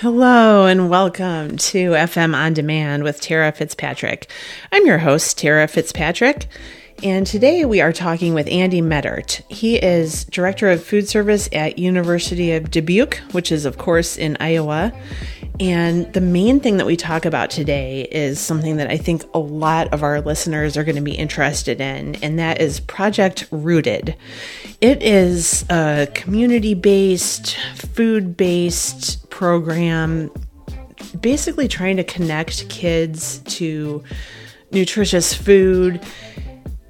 Hello and welcome to FM On Demand with Tara Fitzpatrick. I'm your host, Tara Fitzpatrick, and today we are talking with Andy Medert. He is Director of Food Service at University of Dubuque, which is of course in Iowa. And the main thing that we talk about today is something that I think a lot of our listeners are going to be interested in, and that is Project Rooted. It is a community based, food based program basically trying to connect kids to nutritious food.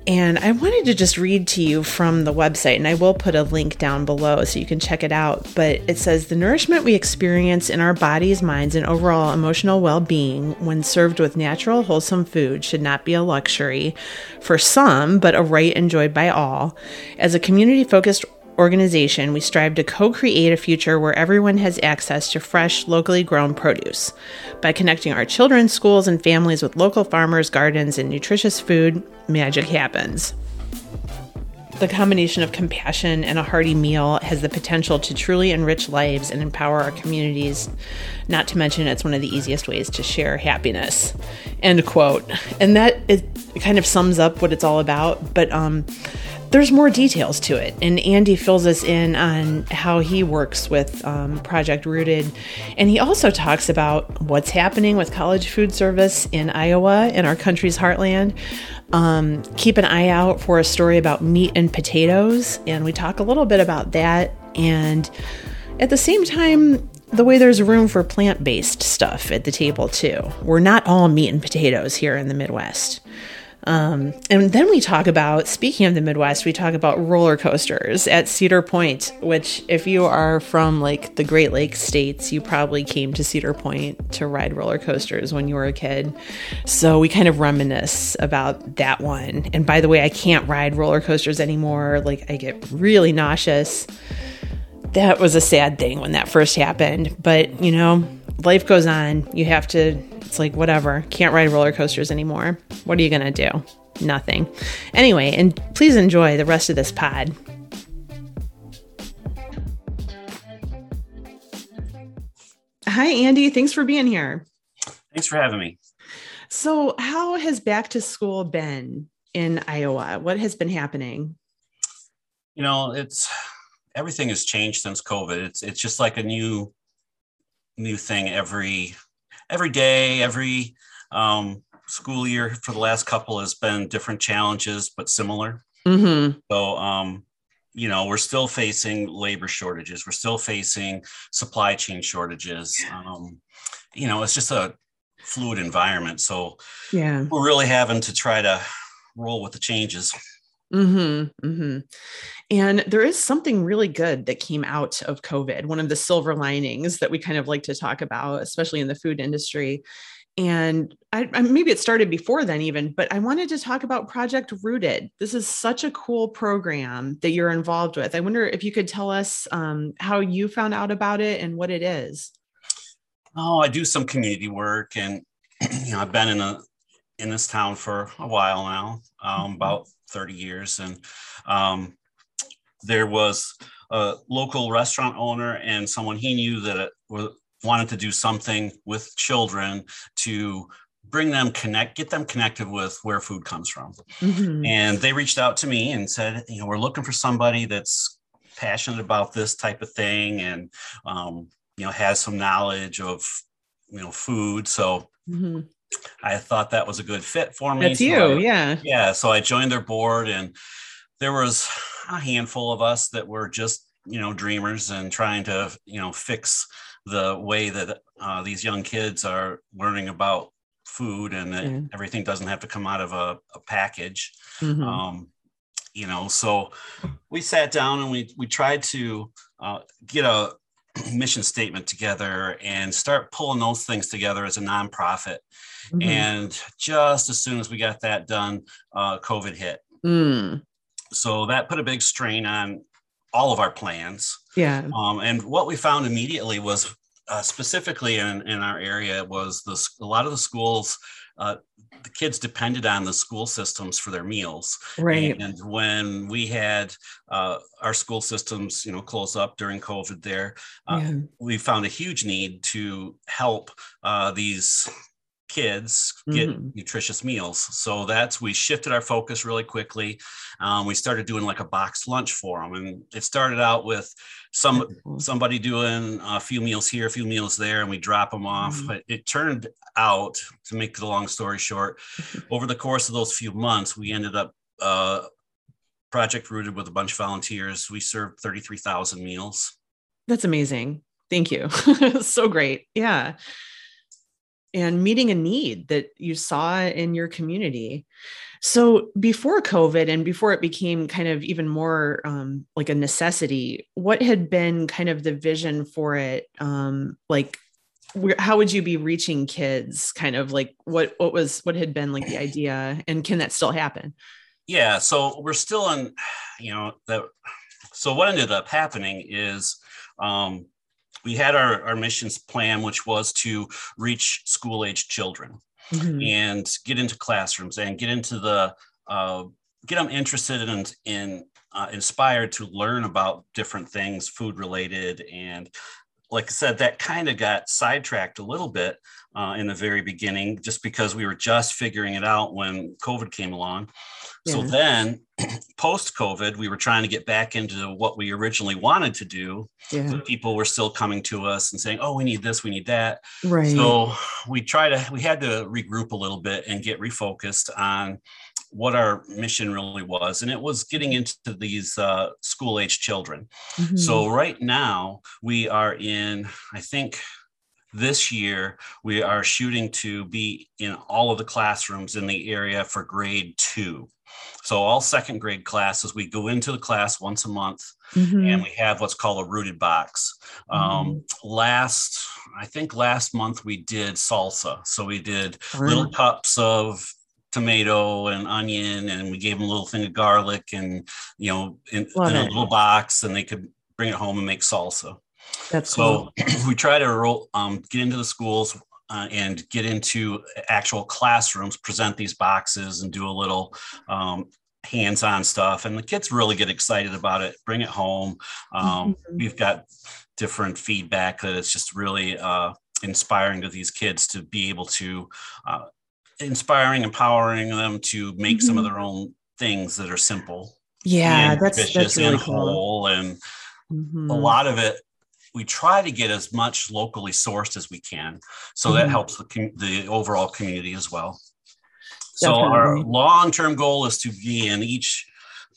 And I wanted to just read to you from the website, and I will put a link down below so you can check it out. But it says the nourishment we experience in our bodies, minds, and overall emotional well being when served with natural, wholesome food should not be a luxury for some, but a right enjoyed by all. As a community focused organization, we strive to co create a future where everyone has access to fresh, locally grown produce. By connecting our children, schools, and families with local farmers, gardens, and nutritious food, magic happens. The combination of compassion and a hearty meal has the potential to truly enrich lives and empower our communities. Not to mention, it's one of the easiest ways to share happiness. End quote. And that is, kind of sums up what it's all about. But um, there's more details to it. And Andy fills us in on how he works with um, Project Rooted. And he also talks about what's happening with college food service in Iowa, in our country's heartland. Um, keep an eye out for a story about meat and potatoes. And we talk a little bit about that. And at the same time, the way there's room for plant based stuff at the table, too. We're not all meat and potatoes here in the Midwest. Um, and then we talk about, speaking of the Midwest, we talk about roller coasters at Cedar Point, which, if you are from like the Great Lakes states, you probably came to Cedar Point to ride roller coasters when you were a kid. So we kind of reminisce about that one. And by the way, I can't ride roller coasters anymore. Like, I get really nauseous. That was a sad thing when that first happened. But, you know, life goes on. You have to it's like, whatever, can't ride roller coasters anymore. What are you going to do? Nothing. Anyway, and please enjoy the rest of this pod. Hi, Andy. Thanks for being here. Thanks for having me. So, how has back to school been in Iowa? What has been happening? You know, it's everything has changed since COVID. It's it's just like a new new thing every every day, every um, school year for the last couple has been different challenges, but similar. Mm-hmm. So, um, you know, we're still facing labor shortages. We're still facing supply chain shortages. Um, you know, it's just a fluid environment. So, yeah, we're really having to try to roll with the changes. Mm-hmm, mm-hmm. And there is something really good that came out of COVID. One of the silver linings that we kind of like to talk about, especially in the food industry. And I, I, maybe it started before then, even, but I wanted to talk about Project Rooted. This is such a cool program that you're involved with. I wonder if you could tell us um, how you found out about it and what it is. Oh, I do some community work, and you know, I've been in a in this town for a while now, um, mm-hmm. about 30 years. And um, there was a local restaurant owner and someone he knew that wanted to do something with children to bring them connect get them connected with where food comes from mm-hmm. and they reached out to me and said you know we're looking for somebody that's passionate about this type of thing and um, you know has some knowledge of you know food so mm-hmm. I thought that was a good fit for me. That's so you, I, yeah. Yeah. So I joined their board and there was a handful of us that were just, you know, dreamers and trying to, you know, fix the way that uh, these young kids are learning about food and that mm. everything doesn't have to come out of a, a package. Mm-hmm. Um, you know, so we sat down and we we tried to uh, get a mission statement together and start pulling those things together as a nonprofit. Mm-hmm. And just as soon as we got that done, uh, COVID hit. Mm. So that put a big strain on all of our plans. Yeah. Um, and what we found immediately was uh, specifically in, in our area was the, a lot of the schools uh, the kids depended on the school systems for their meals. Right. And when we had uh, our school systems, you know, close up during COVID, there, uh, yeah. we found a huge need to help uh, these kids get mm-hmm. nutritious meals. So that's we shifted our focus really quickly. Um, we started doing like a boxed lunch for them, and it started out with some somebody doing a few meals here, a few meals there, and we drop them off. Mm-hmm. But it turned out, to make the long story short, over the course of those few months, we ended up. Uh, Project Rooted with a bunch of volunteers. We served 33,000 meals. That's amazing. Thank you. so great. Yeah and meeting a need that you saw in your community. So before COVID and before it became kind of even more um, like a necessity, what had been kind of the vision for it? Um, like, how would you be reaching kids? Kind of like what what was what had been like the idea, and can that still happen? Yeah, so we're still in, you know. So what ended up happening is um, we had our, our missions plan, which was to reach school age children mm-hmm. and get into classrooms and get into the, uh, get them interested in, in uh, inspired to learn about different things, food related. And like I said, that kind of got sidetracked a little bit uh, in the very beginning, just because we were just figuring it out when COVID came along. Yeah. So then, post COVID, we were trying to get back into what we originally wanted to do. Yeah. people were still coming to us and saying, "Oh, we need this, we need that." Right. So we try to, we had to regroup a little bit and get refocused on what our mission really was and it was getting into these uh, school age children mm-hmm. so right now we are in i think this year, we are shooting to be in all of the classrooms in the area for grade two. So, all second grade classes, we go into the class once a month mm-hmm. and we have what's called a rooted box. Um, mm-hmm. Last, I think last month we did salsa. So, we did little cups of tomato and onion and we gave them a little thing of garlic and you know in, in a little box and they could bring it home and make salsa that's so cool. we try to roll, um, get into the schools uh, and get into actual classrooms, present these boxes, and do a little um, hands-on stuff. And the kids really get excited about it. Bring it home. Um, mm-hmm. We've got different feedback that it's just really uh, inspiring to these kids to be able to uh, inspiring, empowering them to make mm-hmm. some of mm-hmm. their own things that are simple. Yeah, that's that's really cool. And mm-hmm. a lot of it we try to get as much locally sourced as we can. So mm-hmm. that helps the, the overall community as well. Definitely. So our long-term goal is to be in each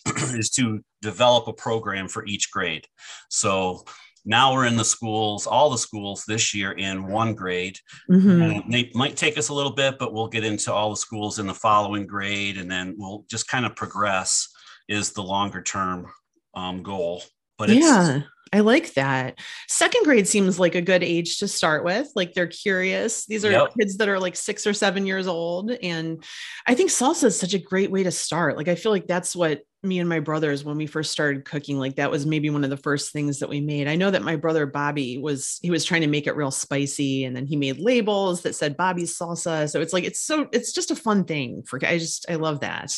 is to develop a program for each grade. So now we're in the schools, all the schools this year in one grade. Mm-hmm. It might take us a little bit, but we'll get into all the schools in the following grade, and then we'll just kind of progress. Is the longer term um, goal, but yeah. I like that. Second grade seems like a good age to start with. Like they're curious. These are yep. kids that are like six or seven years old. And I think salsa is such a great way to start. Like I feel like that's what me and my brothers, when we first started cooking, like that was maybe one of the first things that we made. I know that my brother Bobby was, he was trying to make it real spicy. And then he made labels that said Bobby's salsa. So it's like, it's so, it's just a fun thing for, I just, I love that.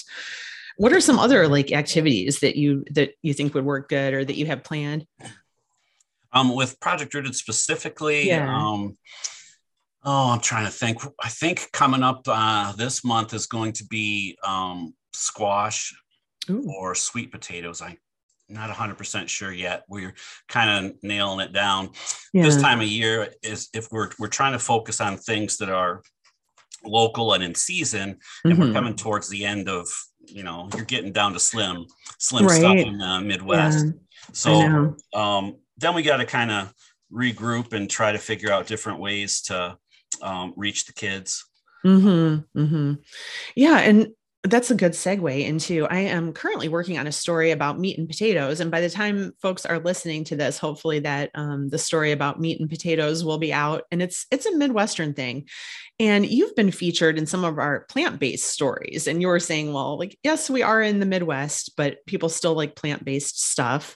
What are some other like activities that you, that you think would work good or that you have planned? Um, with Project Rooted specifically, yeah. um, oh, I'm trying to think. I think coming up uh, this month is going to be um, squash Ooh. or sweet potatoes. I not 100% sure yet. We're kind of nailing it down. Yeah. This time of year is if we're we're trying to focus on things that are local and in season, and mm-hmm. we're coming towards the end of you know you're getting down to slim slim right. stuff in the Midwest. Yeah. So um, then we got to kind of regroup and try to figure out different ways to um, reach the kids. Mm-hmm, mm-hmm. Yeah, and that's a good segue into I am currently working on a story about meat and potatoes. And by the time folks are listening to this, hopefully that um, the story about meat and potatoes will be out. And it's it's a Midwestern thing. And you've been featured in some of our plant-based stories. And you were saying, well, like, yes, we are in the Midwest, but people still like plant-based stuff.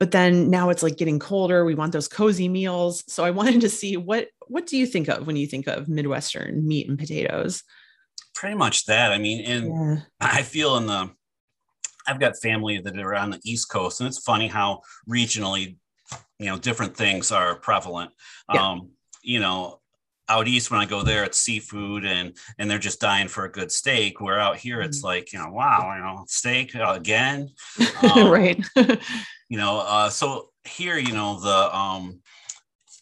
But then now it's like getting colder. We want those cozy meals. So I wanted to see what what do you think of when you think of Midwestern meat and potatoes? Pretty much that. I mean, and Yeah. I feel in the, I've got family that are on the East Coast, and it's funny how regionally, you know, different things are prevalent. Yeah. Um, you know, out east when I go there, it's seafood, and and they're just dying for a good steak. Where out here, it's Mm. like, you know, wow, you know, steak again. Um, right. you know uh, so here you know the um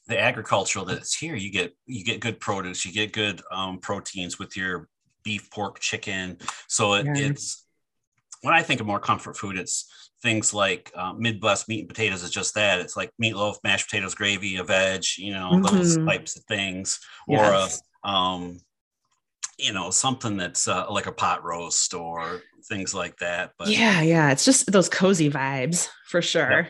the agricultural that's here you get you get good produce you get good um, proteins with your beef pork chicken so it, Yeah. it's when i think of more comfort food it's things like uh, midwest meat and potatoes is just that it's like meatloaf mashed potatoes gravy a veg you know those Mhm. types of things Yes. or a, um you know something that's uh, like a pot roast or things like that but yeah, yeah. It's just those cozy vibes for sure.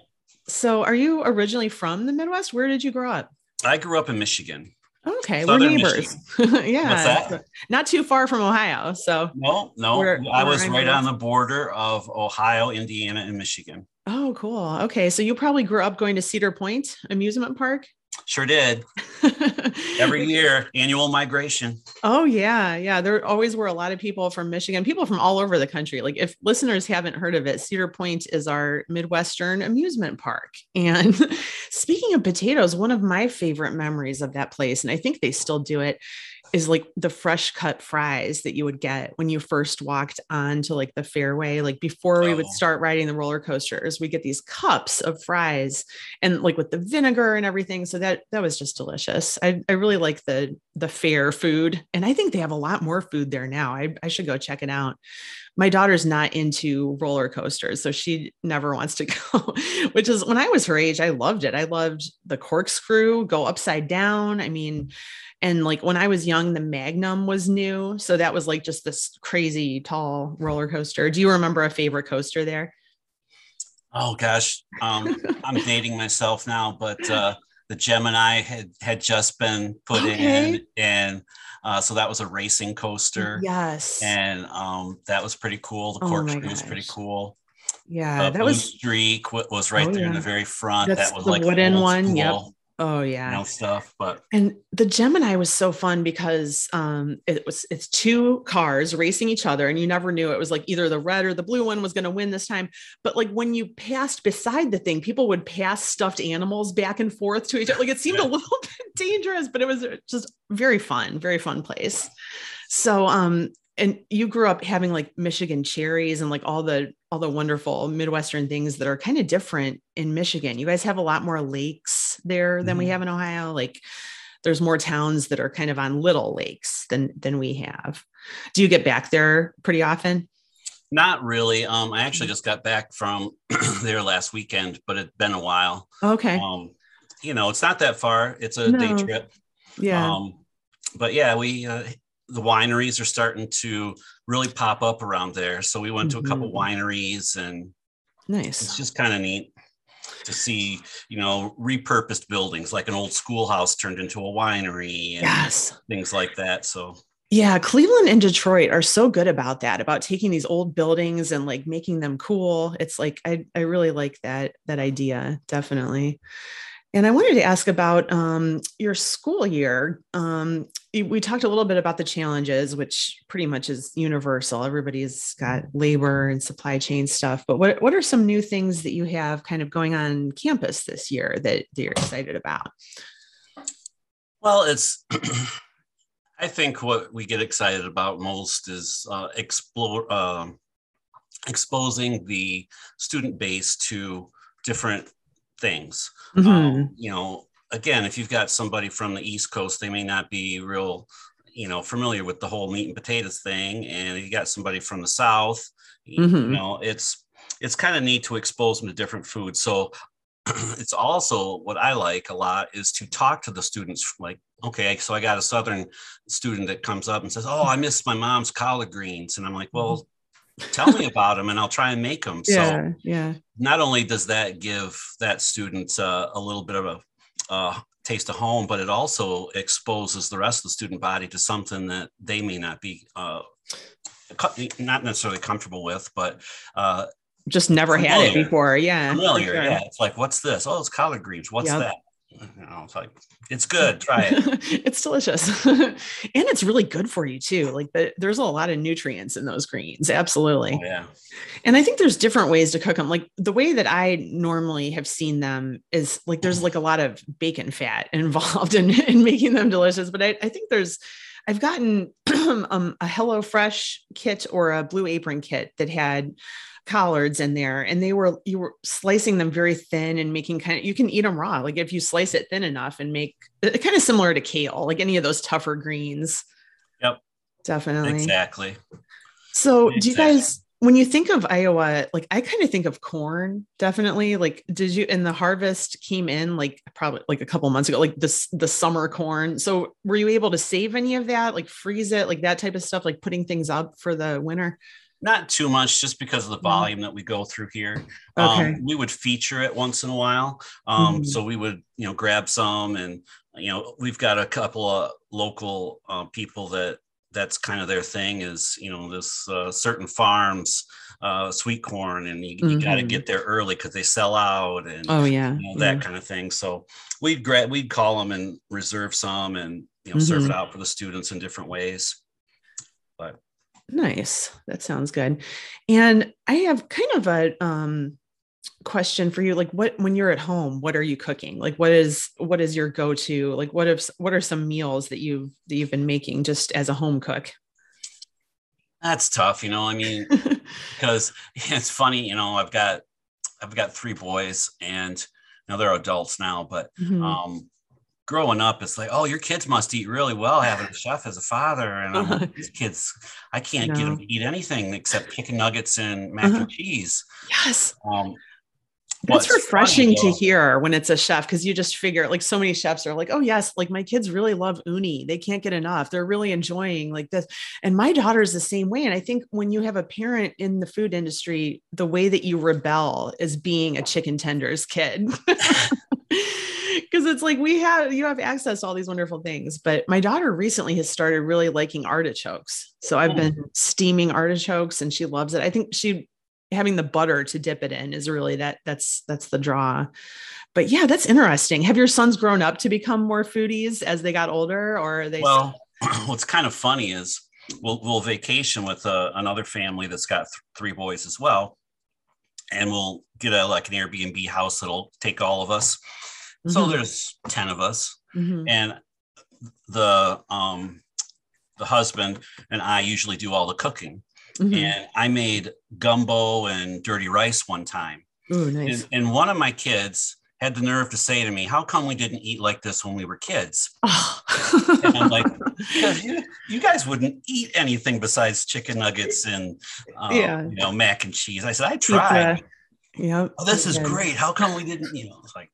So, are you originally from the Midwest? Where did you grow up? i grew up in michigan Okay, Southern we're neighbors. yeah, not too far from Ohio. So, No, no. Where- I was right on the border of Ohio, Indiana, and Michigan. oh, cool. Okay, so you probably grew up going to Cedar Point Amusement Park Sure did. Every year, annual migration. Oh yeah, yeah. There always were a lot of people from Michigan, people from all over the country. Like if listeners haven't heard of it, Cedar Point is our Midwestern amusement park. And speaking of potatoes, one of my favorite memories of that place, and I think they still do it, is like the fresh cut fries that you would get when you first walked onto like the fairway. Like before we would Oh. start riding the roller coasters, we get these cups of fries and like with the vinegar and everything. So that that was just delicious. I, I really like the the fair food. And I think they have a lot more food there now. I, I should go check it out. My daughter's not into roller coasters, so she never wants to go, which is when I was her age, I loved it. I loved the corkscrew, go upside down. I mean, and like when I was young, the Magnum was new. So that was like just this crazy tall roller coaster. Do you remember a favorite coaster there? Oh gosh, um, I'm dating myself now, but uh, the Gemini had had just been put Okay. in, and uh, so that was a racing coaster, Yes. and um, that was pretty cool. The Oh corkscrew was pretty cool. yeah, Uh, that Blue was Streak wa- was right Oh, there in the very front. That's that was the like wooden one, yep. Oh yeah. stuff. But And the Gemini was so fun because um, it was it's two cars racing each other, and you never knew it was like either the red or the blue one was going to win this time. But like when you passed beside the thing, people would pass stuffed animals back and forth to each other. Like it seemed a little bit dangerous, but it was just very fun, very fun place. So um, and you grew up having like Michigan cherries and like all the all the wonderful Midwestern things that are kind of different in Michigan. You guys have a lot more lakes there than we Mhm. have in Ohio. Like there's more towns that are kind of on little lakes than than we have. Do you get back there pretty often? Not really. Um, I Mm-hmm. actually just got back from there last weekend, but it's been a while. Okay. Um, you know, it's not that far. It's a day trip. Yeah. Um, but yeah, we uh, the wineries are starting to really pop up around there. So we went to a couple Mhm. wineries, and nice. it's just kind of neat to see, you know, repurposed buildings like an old schoolhouse turned into a winery and Yes. things like that. So Yeah, Cleveland and Detroit are so good about that, about taking these old buildings and like making them cool. It's like I I really like that that idea, definitely. And I wanted to ask about um, your school year. Um, we talked a little bit about the challenges, which pretty much is universal. Everybody's got labor and supply chain stuff. But what what are some new things that you have kind of going on campus this year that, that you're excited about? Well, it's. I think what we get excited about most is uh, explore, um exposing the student base to different things. Mhm. Um, you know, again, if you've got somebody from the East Coast, they may not be real, you know, familiar with the whole meat and potatoes thing, and you got somebody from the South. You Mhm. know, it's it's kind of neat to expose them to different foods. So it's also what I like a lot is to talk to the students. Like, okay, so I got a Southern student that comes up and says, "Oh, I miss my mom's collard greens," and I'm like, "Well, tell me about them, and I'll try and make them." So yeah, yeah. not only does that give that student uh, a little bit of a uh, taste of home, but it also exposes the rest of the student body to something that they may not be uh, not necessarily comfortable with, but uh, Just never had it before. Yeah. familiar. sure. Yeah, it's like, what's this? Oh, it's collard greens. What's Yep. that? You know, it's like it's good. Try it. it's delicious, and it's really good for you too. Like the, there's a lot of nutrients in those greens. Absolutely. Oh, yeah. And I think there's different ways to cook them. Like the way that I normally have seen them is like there's like a lot of bacon fat involved in, in making them delicious. But I, I think there's I've gotten um, a Hello Fresh kit or a Blue Apron kit that had collards in there and they were you were slicing them very thin and making kind of you can eat them raw like if you slice it thin enough and make uh, kind of similar to kale like any of those tougher greens. Yep. Definitely. Exactly. So exactly. do you guys when you think of iowa like i kind of think of corn definitely like did you and the harvest came in like probably like a couple months ago like this the summer corn. So were you able to save any of that like freeze it like that type of stuff like putting things up for the winter not too much just because of the mm-hmm. volume that we go through here okay. Um, we would feature it once in a while um, mm-hmm. so we would you know grab some and you know we've got a couple of local uh, people that that's kind of their thing is you know this uh, certain farms uh, sweet corn and you, mm-hmm. you got to get there early because they sell out and oh yeah you know, that yeah. kind of thing so we'd grab we'd call them and reserve some and you know serve it mm-hmm. out for the students in different ways but Nice. That sounds good. And I have kind of a um question for you like what when you're at home what are you cooking like what is what is your go-to like what if what are some meals that you've that you've been making just as a home cook that's tough you know i mean because it's funny you know i've got i've got three boys and you know they're adults now but mm-hmm. um growing up, it's like, oh, your kids must eat really well having a chef as a father. And uh-huh. these kids, I can't no. get them to eat anything except chicken nuggets and mac uh-huh. and cheese. Yes. Um, that's refreshing funny, to hear when it's a chef because you just figure like so many chefs are like, oh yes, like my kids really love uni. They can't get enough. They're really enjoying like this. And my daughter's the same way. And I think when you have a parent in the food industry, the way that you rebel is being a chicken tenders kid. because it's like we have you have access to all these wonderful things but my daughter recently has started really liking artichokes. So i've been mm. steaming artichokes and she loves it. I think she having the butter to dip it in is really that that's that's the draw. But yeah that's interesting. Have your sons grown up to become more foodies as they got older or are they well still- what's kind of funny is we'll, we'll vacation with uh, another family that's got th- three boys as well. And we'll get a like an airbnb house that'll take all of us Mm-hmm. So there's 10 of us. Mm-hmm. And the um the husband and I usually do all the cooking. Mm-hmm. And I made gumbo and dirty rice one time. Oh, nice. And, and, one of my kids had the nerve to say to me, How come we didn't eat like this when we were kids? Oh. and I'm like, you, you, guys wouldn't eat anything besides chicken nuggets and um, yeah. you know, mac and cheese. I said, I tried. Yeah. Oh, this is great. How come we didn't, you know, it's like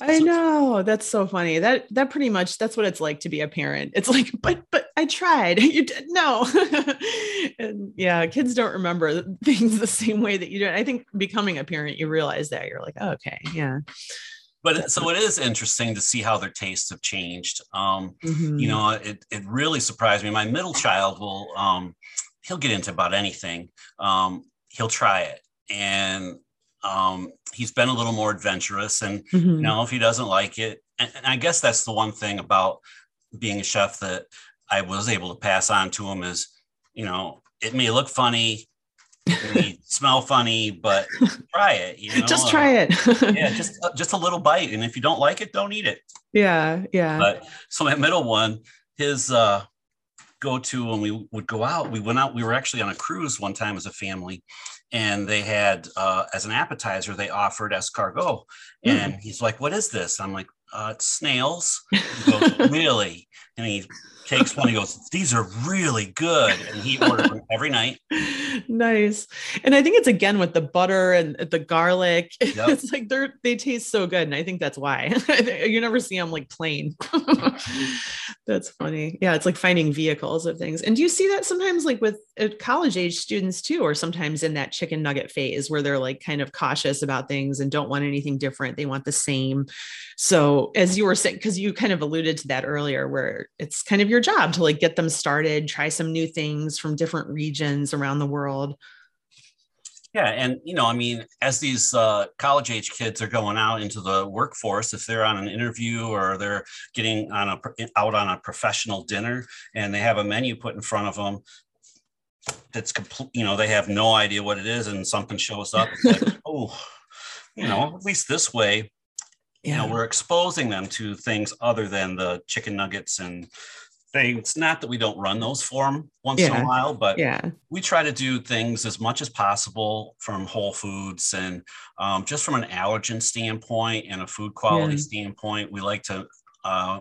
I know that's so funny. That that pretty much that's what it's like to be a parent. It's like, but but I tried. You did no. and yeah, kids don't remember things the same way that you do. I think becoming a parent, you realize that you're like, oh, okay, yeah. But so it is interesting to see how their tastes have changed. Um, mm-hmm. You know, it it really surprised me. My middle child will um, he'll get into about anything. Um, he'll try it, and um, he's been a little more adventurous, and mm-hmm. you know if he doesn't like it, and, and I guess that's the one thing about being a chef that I was able to pass on to him is, you know, it may look funny, it may smell funny, but try it. You know? Just try it. yeah, just uh, just a little bite, and if you don't like it, don't eat it. Yeah, yeah. But so my middle one, his uh, go to when we would go out, we went out. We were actually on a cruise one time as a family, and they had uh, as an appetizer they offered escargot hmm. and mm. he's like what is this i'm like uh, it's snails he goes, really and he takes one. He goes, "These are really good," and he orders them every night. Nice, and I think it's again with the butter and the garlic. Yep. It's like they're they taste so good, and I think that's why you never see them like plain. that's funny. Yeah, it's like finding vehicles of things. And do you see that sometimes like with college age students too, or sometimes in that chicken nugget phase where they're like kind of cautious about things and don't want anything different. They want the same. So as you were saying, because you kind of alluded to that earlier, where it's kind of your your job to like get them started, try some new things from different regions around the world. Yeah, and you know, I mean, as these uh, college age kids are going out into the workforce, if they're on an interview or they're getting on a out on a professional dinner and they have a menu put in front of them, that's complete. You know, they have no idea what it is, and something shows up. Like, oh, you know, at least this way, yeah. you know, we're exposing them to things other than the chicken nuggets and things. It's Not that we don't run those for them once yeah. in a while, but yeah, we try to do things as much as possible from Whole Foods and um, just from an allergen standpoint and a food quality yeah. standpoint. We like to uh,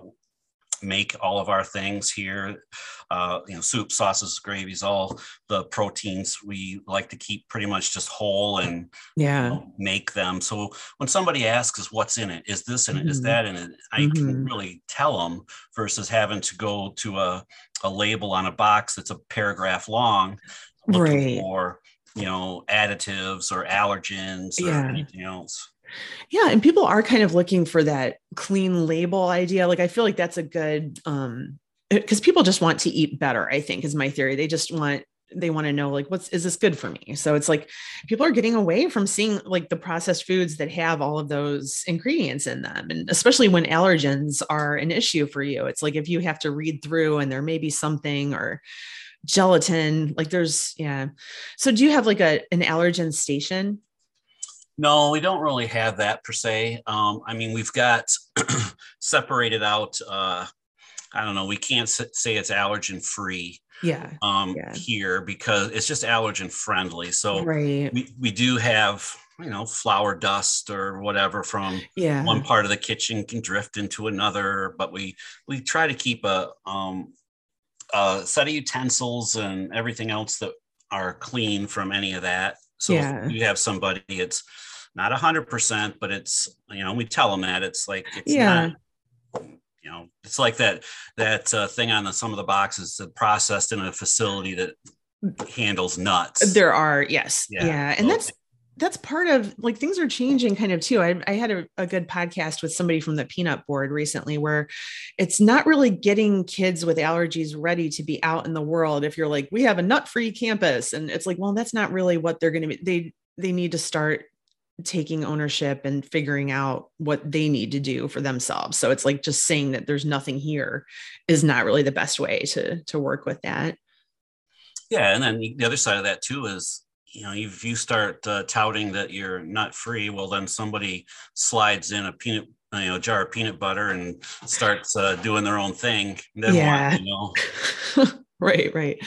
make all of our things here uh, you know soup sauces gravies all the proteins we like to keep pretty much just whole and yeah you know, make them so when somebody asks us what's in it is this in it mm-hmm. is that in it i mm-hmm. can really tell them versus having to go to a, a label on a box that's a paragraph long looking right. for you know additives or allergens or yeah. anything else yeah, and people are kind of looking for that clean label idea. Like I feel like that's a good um because people just want to eat better, I think is my theory. They just want they want to know like what's is this good for me so it's like people are getting away from seeing like the processed foods that have all of those ingredients in them and especially when allergens are an issue for you it's like if you have to read through and there may be something or gelatin like there's yeah so do you have like a an allergen station no, we don't really have that per se. Um, I mean, we've got separated out. Uh, I don't know. We can't say it's allergen free. Yeah. Um, yeah. here because it's just allergen friendly. So right. we we do have you know flour dust or whatever from yeah. one part of the kitchen can drift into another, but we we try to keep a um a set of utensils and everything else that are clean from any of that. So yeah. if you have somebody, it's not a hundred percent, but it's you know we tell them that it's like it's yeah. Not, you know it's like that that uh, thing on the, some of the boxes that processed in a facility that handles nuts. There are yes, yeah, yeah. and that's that's part of like things are changing kind of too. I, I had a, a, good podcast with somebody from the peanut board recently where it's not really getting kids with allergies ready to be out in the world. If you're like, we have a nut free campus, and it's like, well, that's not really what they're going to be. They they need to start taking ownership and figuring out what they need to do for themselves. So it's like just saying that there's nothing here is not really the best way to to work with that. Yeah, and then the other side of that too is you know if you start uh, touting that you're not free, well then somebody slides in a peanut you know jar of peanut butter and starts uh, doing their own thing. Then yeah. What, you know. right, right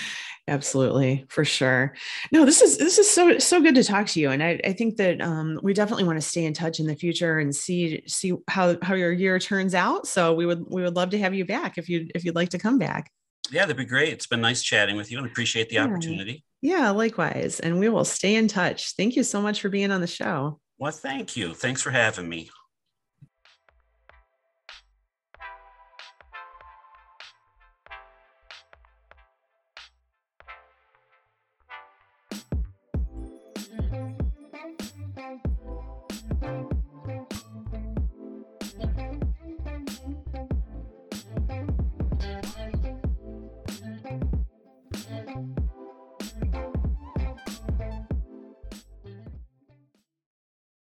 absolutely for sure. No this is this is so so good to talk to you and i, I think that um, we definitely want to stay in touch in the future and see see how how your year turns out so we would we would love to have you back if you if you'd like to come back. Yeah that'd be great. It's been nice chatting with you and appreciate the yeah. opportunity. Yeah likewise and we will stay in touch. Thank you so much for being on the show. Well thank you. Thanks for having me